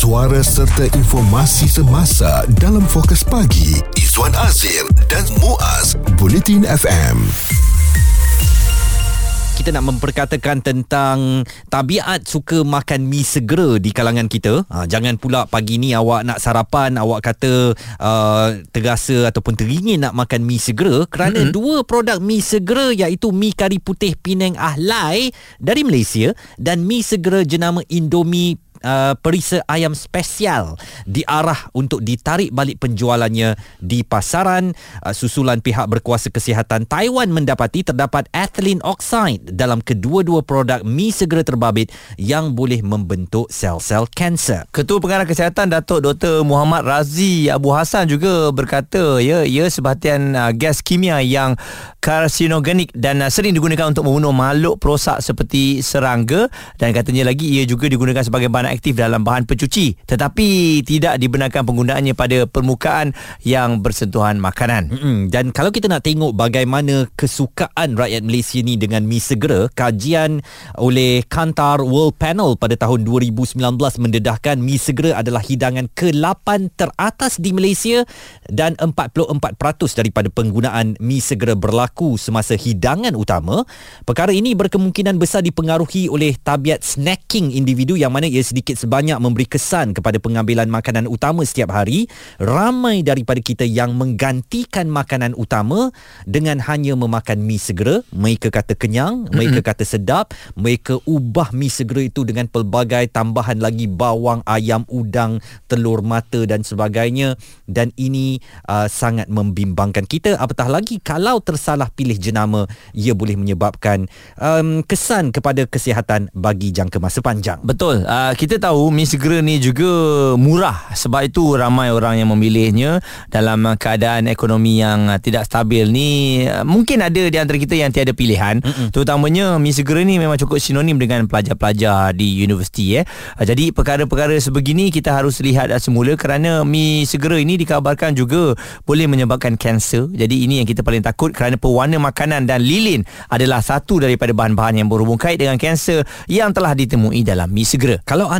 suara serta informasi semasa dalam fokus pagi Izwan Azir dan Muaz Bulletin FM kita nak memperkatakan tentang tabiat suka makan mi segera di kalangan kita. Ha, jangan pula pagi ni awak nak sarapan, awak kata uh, terasa ataupun teringin nak makan mi segera kerana mm-hmm. dua produk mi segera iaitu mi kari putih Penang Ahlai dari Malaysia dan mi segera jenama Indomie uh, perisa ayam spesial diarah untuk ditarik balik penjualannya di pasaran uh, susulan pihak berkuasa kesihatan Taiwan mendapati terdapat ethylene oxide dalam kedua-dua produk mi segera terbabit yang boleh membentuk sel-sel kanser. Ketua Pengarah Kesihatan Datuk Dr Muhammad Razi Abu Hassan juga berkata ya ia sebahagian uh, gas kimia yang karsinogenik dan uh, sering digunakan untuk membunuh makhluk perosak seperti serangga dan katanya lagi ia juga digunakan sebagai bahan aktif dalam bahan pencuci tetapi tidak dibenarkan penggunaannya pada permukaan yang bersentuhan makanan. Mm-hmm. Dan kalau kita nak tengok bagaimana kesukaan rakyat Malaysia ni dengan mi segera, kajian oleh Kantar World Panel pada tahun 2019 mendedahkan mi segera adalah hidangan ke-8 teratas di Malaysia dan 44% daripada penggunaan mi segera berlaku semasa hidangan utama. Perkara ini berkemungkinan besar dipengaruhi oleh tabiat snacking individu yang mana ia sedikit sedikit sebanyak memberi kesan kepada pengambilan makanan utama setiap hari, ramai daripada kita yang menggantikan makanan utama dengan hanya memakan mi segera. Mereka kata kenyang, mereka kata sedap, mereka ubah mi segera itu dengan pelbagai tambahan lagi bawang, ayam, udang, telur mata dan sebagainya dan ini uh, sangat membimbangkan kita apatah lagi kalau tersalah pilih jenama ia boleh menyebabkan um, kesan kepada kesihatan bagi jangka masa panjang. Betul. Uh, kita kita tahu mi segera ni juga murah sebab itu ramai orang yang memilihnya. Dalam keadaan ekonomi yang tidak stabil ni mungkin ada di antara kita yang tiada pilihan. Mm-mm. terutamanya mi segera ni memang cukup sinonim dengan pelajar-pelajar di universiti eh. Jadi perkara-perkara sebegini kita harus lihat semula kerana mi segera ini dikabarkan juga boleh menyebabkan kanser. Jadi ini yang kita paling takut kerana pewarna makanan dan lilin adalah satu daripada bahan-bahan yang berhubung kait dengan kanser yang telah ditemui dalam mi segera kalau anda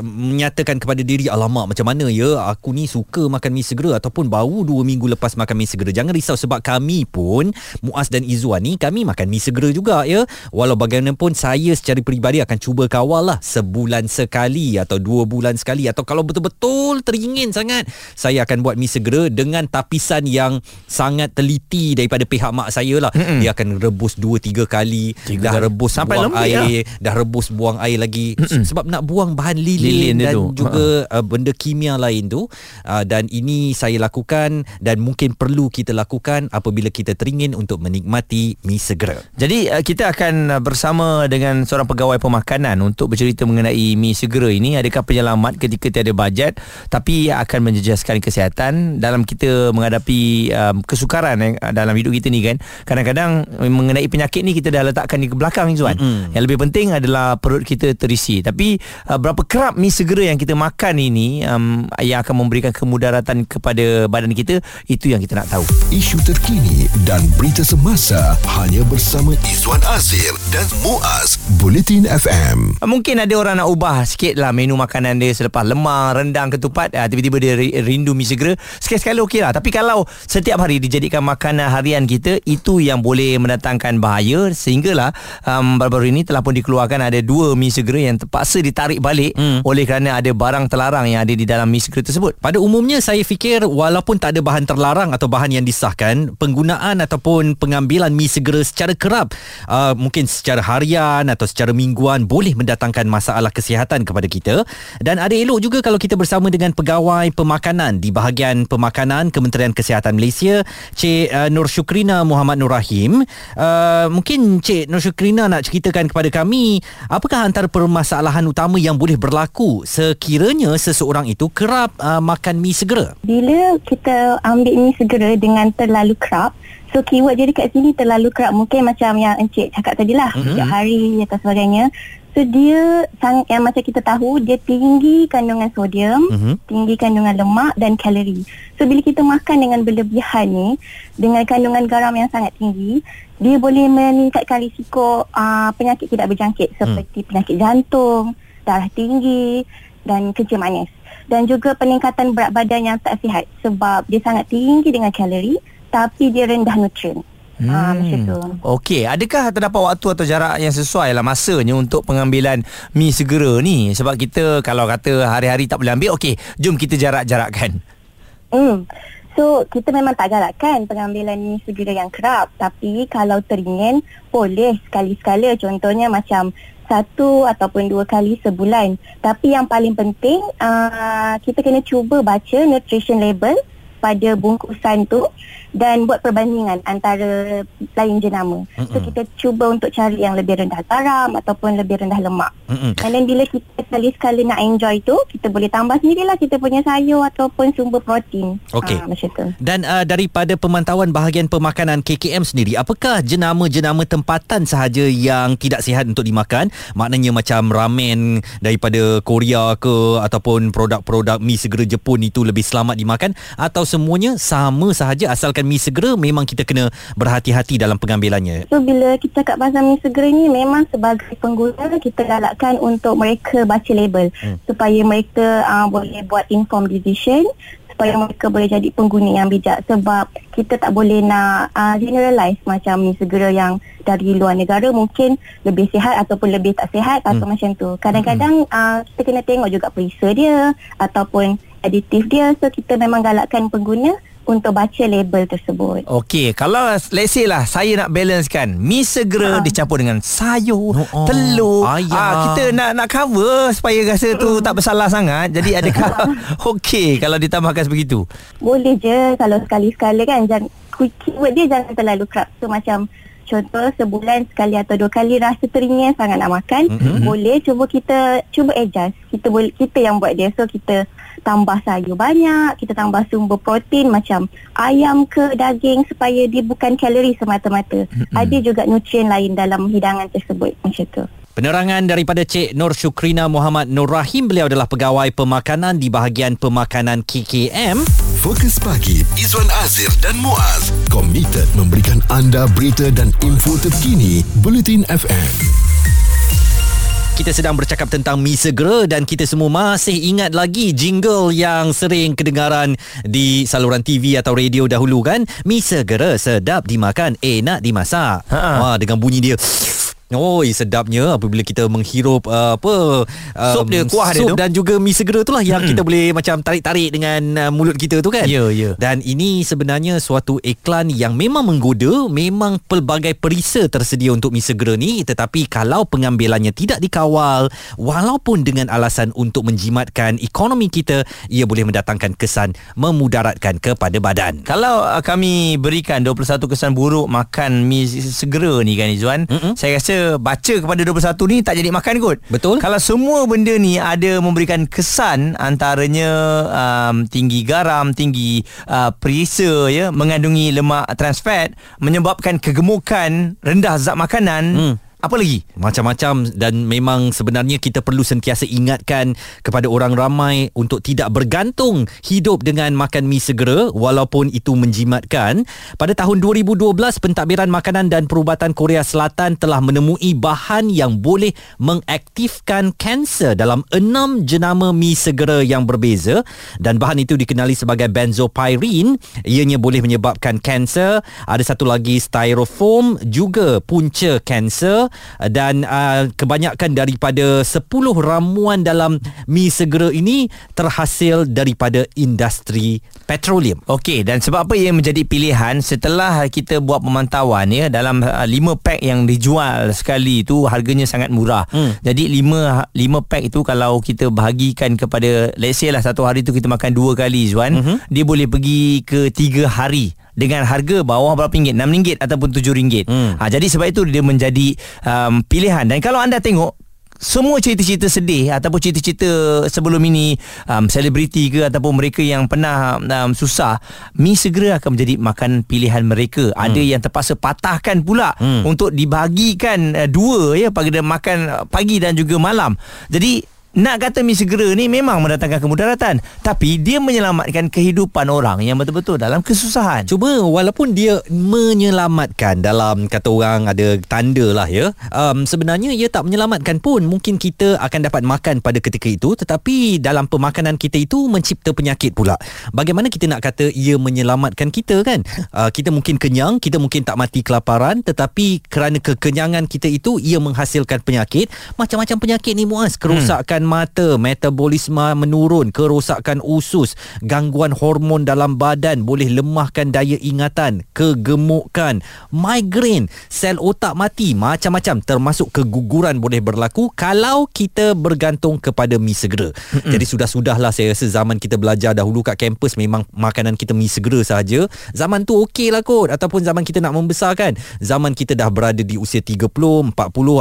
menyatakan kepada diri alamak macam mana ya aku ni suka makan mi segera ataupun baru 2 minggu lepas makan mi segera jangan risau sebab kami pun Muaz dan Izzuan ni kami makan mi segera juga ya walau bagaimanapun saya secara peribadi akan cuba kawal lah sebulan sekali atau dua bulan sekali atau kalau betul-betul teringin sangat saya akan buat mi segera dengan tapisan yang sangat teliti daripada pihak mak saya lah Mm-mm. dia akan rebus 2 3 kali Tiga dah rebus sampai buang air lah. dah rebus buang air lagi Mm-mm. sebab nak buang buang bahan lilin, lilin dan itu. juga uh, benda kimia lain tu uh, dan ini saya lakukan dan mungkin perlu kita lakukan apabila kita teringin untuk menikmati mi segera. Jadi uh, kita akan bersama dengan seorang pegawai pemakanan untuk bercerita mengenai mi segera ini adakah penyelamat ketika tiada bajet tapi akan menjejaskan kesihatan dalam kita menghadapi um, kesukaran yang dalam hidup kita ni kan kadang-kadang mengenai penyakit ni kita dah letakkan di belakang Zuan. Mm-hmm. Yang lebih penting adalah perut kita terisi tapi uh, berapa kerap mi segera yang kita makan ini um, yang akan memberikan kemudaratan kepada badan kita? Itu yang kita nak tahu. Isu terkini dan berita semasa hanya bersama Izwan Azir dan Muaz Bulletin FM mungkin ada orang nak ubah sikit lah menu makanan dia selepas lemang rendang ketupat. Uh, tiba-tiba dia rindu mi segera. Sekali-sekala okey lah. Tapi kalau setiap hari dijadikan makanan harian kita itu yang boleh mendatangkan bahaya. Sehinggalah um, baru-baru ini telah pun dikeluarkan ada dua mi segera yang terpaksa ditarik balik hmm. oleh kerana ada barang terlarang yang ada di dalam mi secret tersebut. Pada umumnya saya fikir walaupun tak ada bahan terlarang atau bahan yang disahkan, penggunaan ataupun pengambilan mi segera secara kerap uh, mungkin secara harian atau secara mingguan boleh mendatangkan masalah kesihatan kepada kita dan ada elok juga kalau kita bersama dengan pegawai pemakanan di bahagian pemakanan Kementerian Kesihatan Malaysia Cik uh, Nur Syukrina Muhammad Nur Rahim. Uh, mungkin Cik Nur Syukrina nak ceritakan kepada kami apakah antara permasalahan utama yang boleh berlaku sekiranya seseorang itu kerap uh, makan mi segera? Bila kita ambil mi segera dengan terlalu kerap, so keyword jadi kat sini terlalu kerap mungkin macam yang Encik cakap tadi lah, mm-hmm. hari atau sebagainya. So dia sang, yang macam kita tahu dia tinggi kandungan sodium, mm-hmm. tinggi kandungan lemak dan kalori. So bila kita makan dengan berlebihan ni dengan kandungan garam yang sangat tinggi, dia boleh meningkatkan risiko uh, penyakit tidak berjangkit seperti mm. penyakit jantung, darah tinggi dan kencing manis. Dan juga peningkatan berat badan yang tak sihat sebab dia sangat tinggi dengan kalori tapi dia rendah nutrien. Hmm. Ha, macam tu. Okey, adakah terdapat waktu atau jarak yang sesuai lah masanya untuk pengambilan mi segera ni? Sebab kita kalau kata hari-hari tak boleh ambil, okey, jom kita jarak-jarakkan. Hmm. So, kita memang tak galakkan pengambilan mi segera yang kerap. Tapi kalau teringin, boleh sekali-sekala. Contohnya macam satu ataupun dua kali sebulan. Tapi yang paling penting, uh, kita kena cuba baca nutrition label pada bungkusan tu dan buat perbandingan antara lain jenama. Mm-mm. So kita cuba untuk cari yang lebih rendah garam ataupun lebih rendah lemak. Mm-mm. And then bila kita sekali-sekala nak enjoy tu, kita boleh tambah sendirilah kita punya sayur ataupun sumber protein. Okey. Ha, macam tu. Dan uh, daripada pemantauan bahagian pemakanan KKM sendiri, apakah jenama-jenama tempatan sahaja yang tidak sihat untuk dimakan? Maknanya macam ramen daripada Korea ke ataupun produk-produk mi segera Jepun itu lebih selamat dimakan atau semuanya sama sahaja asalkan mi segera memang kita kena berhati-hati dalam pengambilannya. So bila kita kat pasar mi segera ni memang sebagai pengguna kita galakkan untuk mereka baca label hmm. supaya mereka uh, boleh buat informed decision supaya mereka boleh jadi pengguna yang bijak sebab kita tak boleh nak uh, generalize macam mi segera yang dari luar negara mungkin lebih sihat ataupun lebih tak sihat atau hmm. macam tu. Kadang-kadang hmm. uh, kita kena tengok juga perisa dia ataupun aditif dia so kita memang galakkan pengguna untuk baca label tersebut. Okey, kalau let's say lah saya nak balance kan, mi segera ha. dicampur dengan sayur, oh, oh. telur. Ah, kita nak nak cover supaya rasa tu tak bersalah sangat. Jadi adakah okey kalau ditambahkan sebegitu? Boleh je kalau sekali-sekala kan jangan keyword dia jangan terlalu kerap. So macam contoh sebulan sekali atau dua kali rasa teringin sangat nak makan, mm-hmm. boleh cuba kita cuba adjust. Kita boleh kita yang buat dia. So kita tambah sayur banyak, kita tambah sumber protein macam ayam ke daging supaya dia bukan kalori semata-mata. Mm-hmm. Ada juga nutrien lain dalam hidangan tersebut macam tu. Penerangan daripada Cik Nur Syukrina Muhammad Nur Rahim beliau adalah pegawai pemakanan di bahagian pemakanan KKM. Fokus pagi Izwan Azir dan Muaz komited memberikan anda berita dan info terkini Bulletin FM kita sedang bercakap tentang mi segera dan kita semua masih ingat lagi jingle yang sering kedengaran di saluran TV atau radio dahulu kan? Mi segera sedap dimakan enak dimasak. Ha. Wah, dengan bunyi dia Oh, sedapnya apabila kita menghirup uh, apa um, sup dia kuah dia tu dan juga mi segera itulah yang hmm. kita boleh macam tarik-tarik dengan uh, mulut kita tu kan. Ya, yeah, ya. Yeah. Dan ini sebenarnya suatu iklan yang memang menggoda, memang pelbagai perisa tersedia untuk mi segera ni tetapi kalau pengambilannya tidak dikawal walaupun dengan alasan untuk menjimatkan ekonomi kita, ia boleh mendatangkan kesan memudaratkan kepada badan. Kalau uh, kami berikan 21 kesan buruk makan mi segera ni kan Izwan, mm-hmm. saya rasa baca kepada 21 ni tak jadi makan kot. Betul. Kalau semua benda ni ada memberikan kesan antaranya um, tinggi garam, tinggi uh, perisa ya, mengandungi lemak trans fat menyebabkan kegemukan, rendah zat makanan. Hmm. Apa lagi? Macam-macam dan memang sebenarnya kita perlu sentiasa ingatkan kepada orang ramai untuk tidak bergantung hidup dengan makan mi segera walaupun itu menjimatkan. Pada tahun 2012, Pentadbiran Makanan dan Perubatan Korea Selatan telah menemui bahan yang boleh mengaktifkan kanser dalam enam jenama mi segera yang berbeza dan bahan itu dikenali sebagai benzopyrene. Ianya boleh menyebabkan kanser. Ada satu lagi styrofoam juga punca kanser dan uh, kebanyakan daripada 10 ramuan dalam mi segera ini terhasil daripada industri petroleum. Okey dan sebab apa ia menjadi pilihan setelah kita buat pemantauan ya dalam uh, 5 pack yang dijual sekali itu harganya sangat murah. Hmm. Jadi 5 5 pack itu kalau kita bahagikan kepada let's say lah satu hari tu kita makan dua kali Zuan, uh-huh. dia boleh pergi ke 3 hari dengan harga bawah berapa ringgit RM6 ataupun RM7 hmm. ha, jadi sebab itu dia menjadi um, pilihan dan kalau anda tengok semua cerita-cerita sedih ataupun cerita-cerita sebelum ini um, selebriti ke ataupun mereka yang pernah um, susah mi segera akan menjadi makan pilihan mereka hmm. ada yang terpaksa patahkan pula hmm. untuk dibagikan uh, dua ya pada makan pagi dan juga malam jadi nak kata mi segera ni memang mendatangkan kemudaratan tapi dia menyelamatkan kehidupan orang yang betul-betul dalam kesusahan. Cuma walaupun dia menyelamatkan dalam kata orang ada tanda lah ya. Um, sebenarnya ia tak menyelamatkan pun. Mungkin kita akan dapat makan pada ketika itu tetapi dalam pemakanan kita itu mencipta penyakit pula. Bagaimana kita nak kata ia menyelamatkan kita kan? Uh, kita mungkin kenyang, kita mungkin tak mati kelaparan tetapi kerana kekenyangan kita itu ia menghasilkan penyakit. Macam-macam penyakit ni muas, kerosakan hmm. Mata, metabolisme menurun, kerosakan usus, gangguan hormon dalam badan, boleh lemahkan daya ingatan, kegemukan, migraine, sel otak mati, macam-macam. Termasuk keguguran boleh berlaku kalau kita bergantung kepada mi segera. Mm-mm. Jadi sudah-sudahlah. Saya rasa zaman kita belajar dahulu kat kampus memang makanan kita mi segera saja. Zaman tu okey lah kot. Ataupun zaman kita nak membesarkan. Zaman kita dah berada di usia 30, 40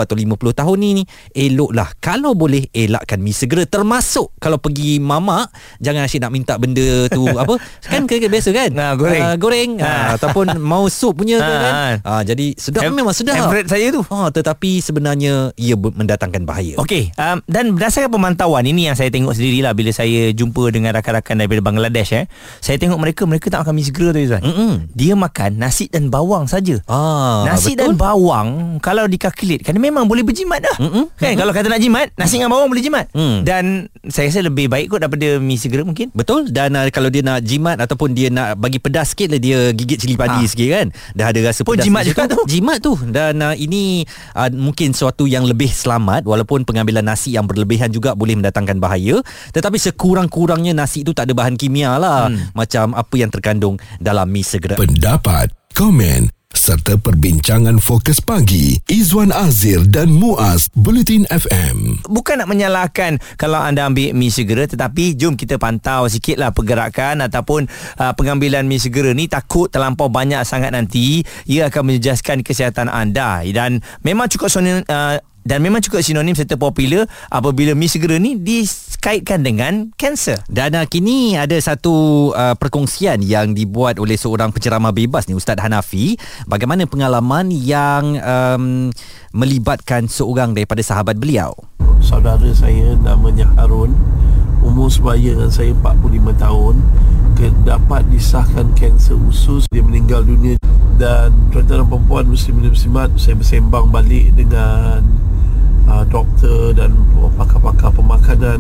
atau 50 tahun ni, eloklah. Kalau boleh elakkan mi segera termasuk kalau pergi mamak jangan asyik nak minta benda tu apa? Kan kira biasa kan? Nah, goreng. Uh, goreng. Uh, ataupun mau sup punya tu kan? uh, jadi sedap F- memang sedap favorite saya tu? Uh, tetapi sebenarnya ia mendatangkan bahaya. Okey um, dan berdasarkan pemantauan ini yang saya tengok sendirilah bila saya jumpa dengan rakan-rakan daripada Bangladesh eh. Saya tengok mereka mereka tak makan mi segera tu Izwan Mm-mm. dia makan nasi dan bawang saja. Ah, nasi betul? dan bawang kalau dikalkulate kan memang boleh berjimat dah. Mm-mm. kan Mm-mm. kalau kata nak jimat nasi dengan bawang boleh jimat mm. dan saya rasa lebih baik kot daripada mi segera mungkin. Betul. Dan uh, kalau dia nak jimat ataupun dia nak bagi pedas sikit lah dia gigit cili padi ha. sikit kan. Dah ada rasa pun pedas jimat juga tu. jimat tu. Dan uh, ini uh, mungkin suatu yang lebih selamat. Walaupun pengambilan nasi yang berlebihan juga boleh mendatangkan bahaya. Tetapi sekurang-kurangnya nasi itu tak ada bahan kimia lah. Hmm. macam apa yang terkandung dalam mi segera. Pendapat komen serta perbincangan fokus pagi. Izwan Azir dan Muaz Bulletin FM. Bukan nak menyalahkan kalau anda ambil mi segera tetapi jom kita pantau sikitlah pergerakan ataupun uh, pengambilan mi segera ni takut terlampau banyak sangat nanti. Ia akan menjejaskan kesihatan anda. Dan memang cukup sonim, uh, dan memang cukup sinonim serta popular apabila mi segera ni dikaitkan dengan kanser. Dan uh, kini ada satu uh, perkongsian yang dibuat oleh seorang penceramah bebas ni Ustaz Hanafi. Bagaimana pengalaman yang um, melibatkan seorang daripada sahabat beliau. Saudara saya namanya Harun. Umur sebaya dengan saya 45 tahun. Dapat disahkan kanser usus. Dia meninggal dunia. Dan tuan-tuan perempuan muslim-muslimat saya bersembang balik dengan uh, doktor dan pakar-pakar pemakanan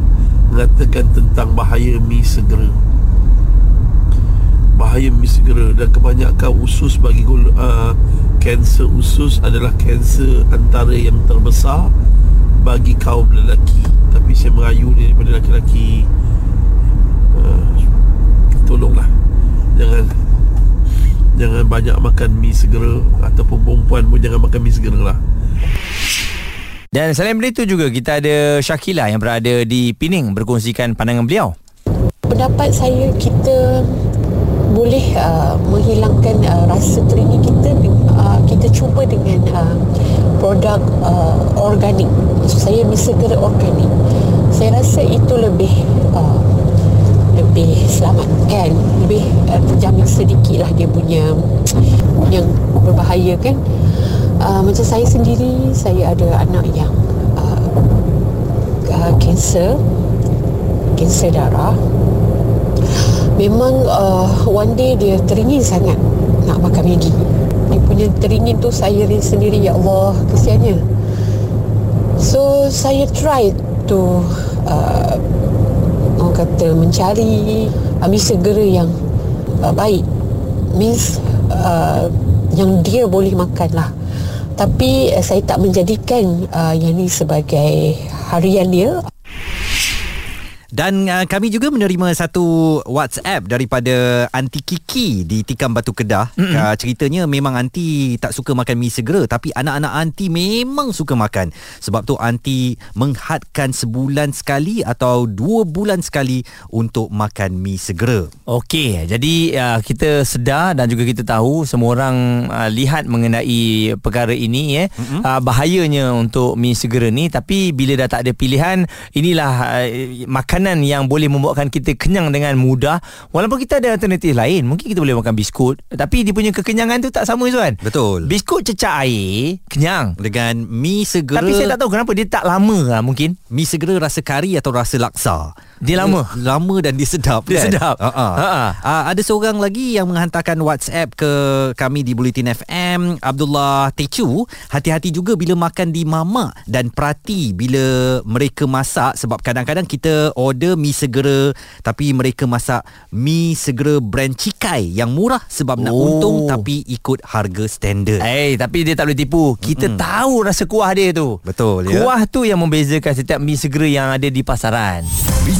mengatakan tentang bahaya mi segera. Bahaya mi segera dan kebanyakan usus bagi uh, kanser usus adalah kanser antara yang terbesar bagi kaum lelaki. Tapi saya merayu daripada lelaki-lelaki uh, tolonglah. Jangan jangan banyak makan mi segera ataupun perempuan pun jangan makan mi segera lah dan selain itu juga kita ada Syakila yang berada di Pining berkongsikan pandangan beliau. Pendapat saya kita boleh uh, menghilangkan uh, rasa teringin kita uh, kita cuba dengan uh, produk uh, organik. Maksud saya misegera organik. Saya rasa itu lebih uh, lebih selamat kan lebih uh, terjamin sedikit lah dia punya yang berbahaya kan uh, macam saya sendiri saya ada anak yang kanser uh, kanser darah. Memang uh, one day dia teringin sangat nak makan Maggi. Dia punya teringin tu saya sendiri ya Allah kesiannya. So saya try to uh, orang kata mencari mi segera yang uh, baik. Means uh, yang dia boleh makan lah tapi uh, saya tak menjadikan uh, yang ni sebagai harian dia dan uh, kami juga menerima satu WhatsApp daripada Anti Kiki di Tikam Batu Kedah. Mm-hmm. Uh, ceritanya memang Anti tak suka makan mi segera tapi anak-anak Anti memang suka makan. Sebab tu Anti menghadkan sebulan sekali atau dua bulan sekali untuk makan mi segera. Okey, jadi uh, kita sedar dan juga kita tahu semua orang uh, lihat mengenai perkara ini eh mm-hmm. uh, bahayanya untuk mi segera ni tapi bila dah tak ada pilihan inilah uh, makan makanan yang boleh membuatkan kita kenyang dengan mudah walaupun kita ada alternatif lain. Mungkin kita boleh makan biskut tapi dia punya kekenyangan tu tak sama Izwan Betul. biskut cecah air kenyang. Dengan mi segera tapi saya tak tahu kenapa dia tak lama lah mungkin. Mi segera rasa kari atau rasa laksa Dia lama? Lama dan dia sedap Dia kan? sedap. uh-uh. Ha-ha. Uh, Ada seorang lagi yang menghantarkan WhatsApp ke kami di Bulletin FM Abdullah Tecu Hati-hati juga bila makan di mamak Dan perhati bila mereka masak Sebab kadang-kadang kita order mi segera Tapi mereka masak mi segera brand Cikai Yang murah sebab nak Oh. untung Tapi ikut harga standard Eh tapi dia tak boleh tipu Kita mm tahu rasa kuah dia tu Betul ya Kuah tu yang membezakan setiap mi segera yang ada di pasaran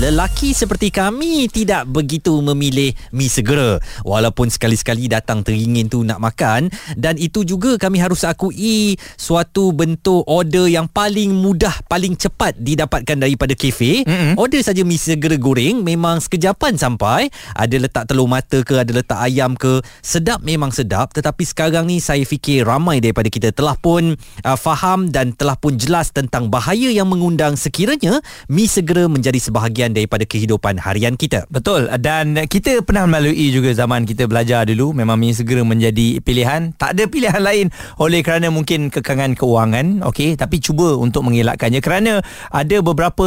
Lelaki seperti kami tidak begitu memilih mi segera. Walaupun sekali-sekali datang teringin tu nak makan dan itu juga kami harus akui suatu bentuk order yang paling mudah paling cepat didapatkan daripada kafe. Mm-hmm. order saja mi segera goreng memang sekejapan sampai. Ada letak telur mata ke ada letak ayam ke sedap memang sedap. Tetapi sekarang ni saya fikir ramai daripada kita telah pun uh, faham dan telah pun jelas tentang bahaya yang mengundang sekiranya mi segera menjadi sebahagian daripada kehidupan harian kita. Betul. Dan kita pernah melalui juga zaman kita belajar dulu memang mi segera menjadi pilihan. Tak ada pilihan lain oleh kerana mungkin kekangan keuangan okey? Tapi cuba untuk mengelakkannya. Kerana ada beberapa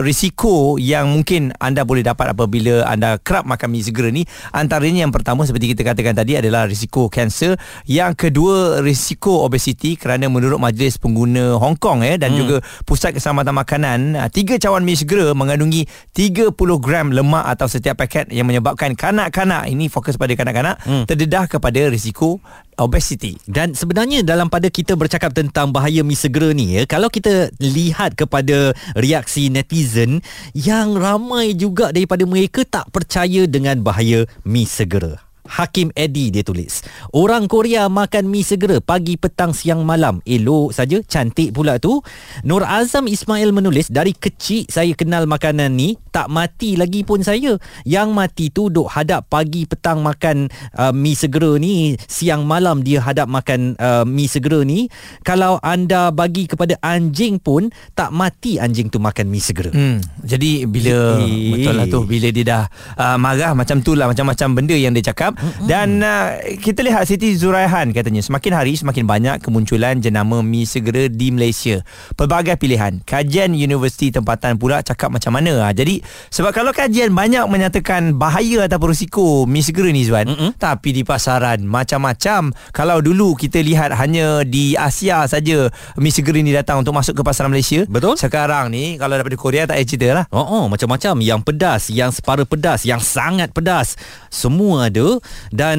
risiko yang mungkin anda boleh dapat apabila anda kerap makan mi segera ni. Antaranya yang pertama seperti kita katakan tadi adalah risiko kanser. Yang kedua risiko obesiti kerana menurut majlis pengguna Hong Kong eh dan hmm. juga pusat keselamatan makanan ah, tiga cawan mi segera mengandungi 30 gram lemak atau setiap paket yang menyebabkan kanak-kanak ini fokus pada kanak-kanak hmm. terdedah kepada risiko obesity. Dan sebenarnya dalam pada kita bercakap tentang bahaya mi segera ni ya, kalau kita lihat kepada reaksi netizen yang ramai juga daripada mereka tak percaya dengan bahaya mi segera. Hakim Eddie dia tulis. Orang Korea makan mi segera Pagi, petang, siang, malam. Elok saja Cantik pula tu. Nur Azam Ismail menulis Dari kecil saya kenal makanan ni Tak mati lagi pun saya Yang mati tu Duk hadap pagi, petang makan uh, mi segera ni Siang, malam dia hadap makan uh, mi segera ni Kalau anda bagi kepada anjing pun Tak mati anjing tu makan mi segera Hmm, jadi bila Eh. betul lah tu bila dia dah uh, marah macam tu lah macam-macam benda yang dia cakap mm-hmm. dan uh, kita lihat Siti Zuraihan katanya semakin hari semakin banyak kemunculan jenama mi segera di Malaysia. Pelbagai pilihan. Kajian universiti tempatan pula cakap macam mana. Ha, jadi sebab kalau kajian banyak menyatakan bahaya ataupun risiko mi segera ni Zuan, mm-hmm. tapi di pasaran macam-macam. Kalau dulu kita lihat hanya di Asia saja mi segera ni datang untuk masuk ke pasaran Malaysia. Betul. Sekarang ni kalau daripada Korea tak payah cerita lah. Oh, oh macam-macam yang pedas, yang separa pedas, yang sangat pedas. Semua ada dan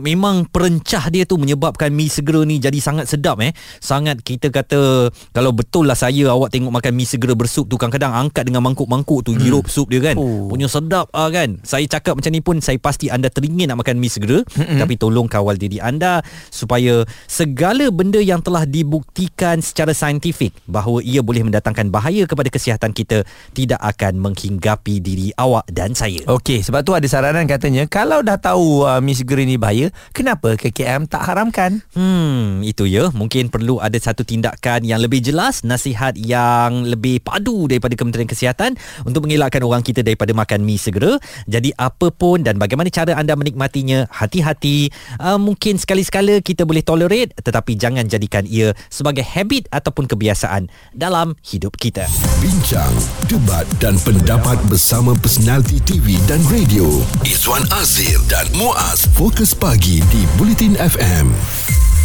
memang perencah dia tu menyebabkan mi segera ni jadi sangat sedap eh. Sangat kita kata kalau betul lah saya awak tengok makan mi segera bersup tu kadang-kadang angkat dengan mangkuk-mangkuk tu hirup sup dia kan. Oh. Punya sedap ah kan. Saya cakap macam ni pun saya pasti anda teringin nak makan mi segera Mm-mm. tapi tolong kawal diri anda supaya segala benda yang telah dibuktikan secara saintifik bahawa ia boleh mendatangkan bahaya kepada kesihatan kita tidak akan menghinggapi diri awak dan saya. Okey, sebab tu ada saranan katanya kalau dah tahu uh, mi segera ni bahaya, kenapa KKM tak haramkan? Hmm, itu ya. Mungkin perlu ada satu tindakan yang lebih jelas, nasihat yang lebih padu daripada Kementerian Kesihatan untuk mengelakkan orang kita daripada makan mi segera. Jadi apa pun dan bagaimana cara anda menikmatinya, hati-hati. Uh, mungkin sekali-sekala kita boleh tolerate tetapi jangan jadikan ia sebagai habit ataupun kebiasaan dalam hidup kita. Bincang, debat dan pendapat bersama personaliti TV dan radio. Izwan Azir dan Muaz Fokus Pagi di Bulletin FM.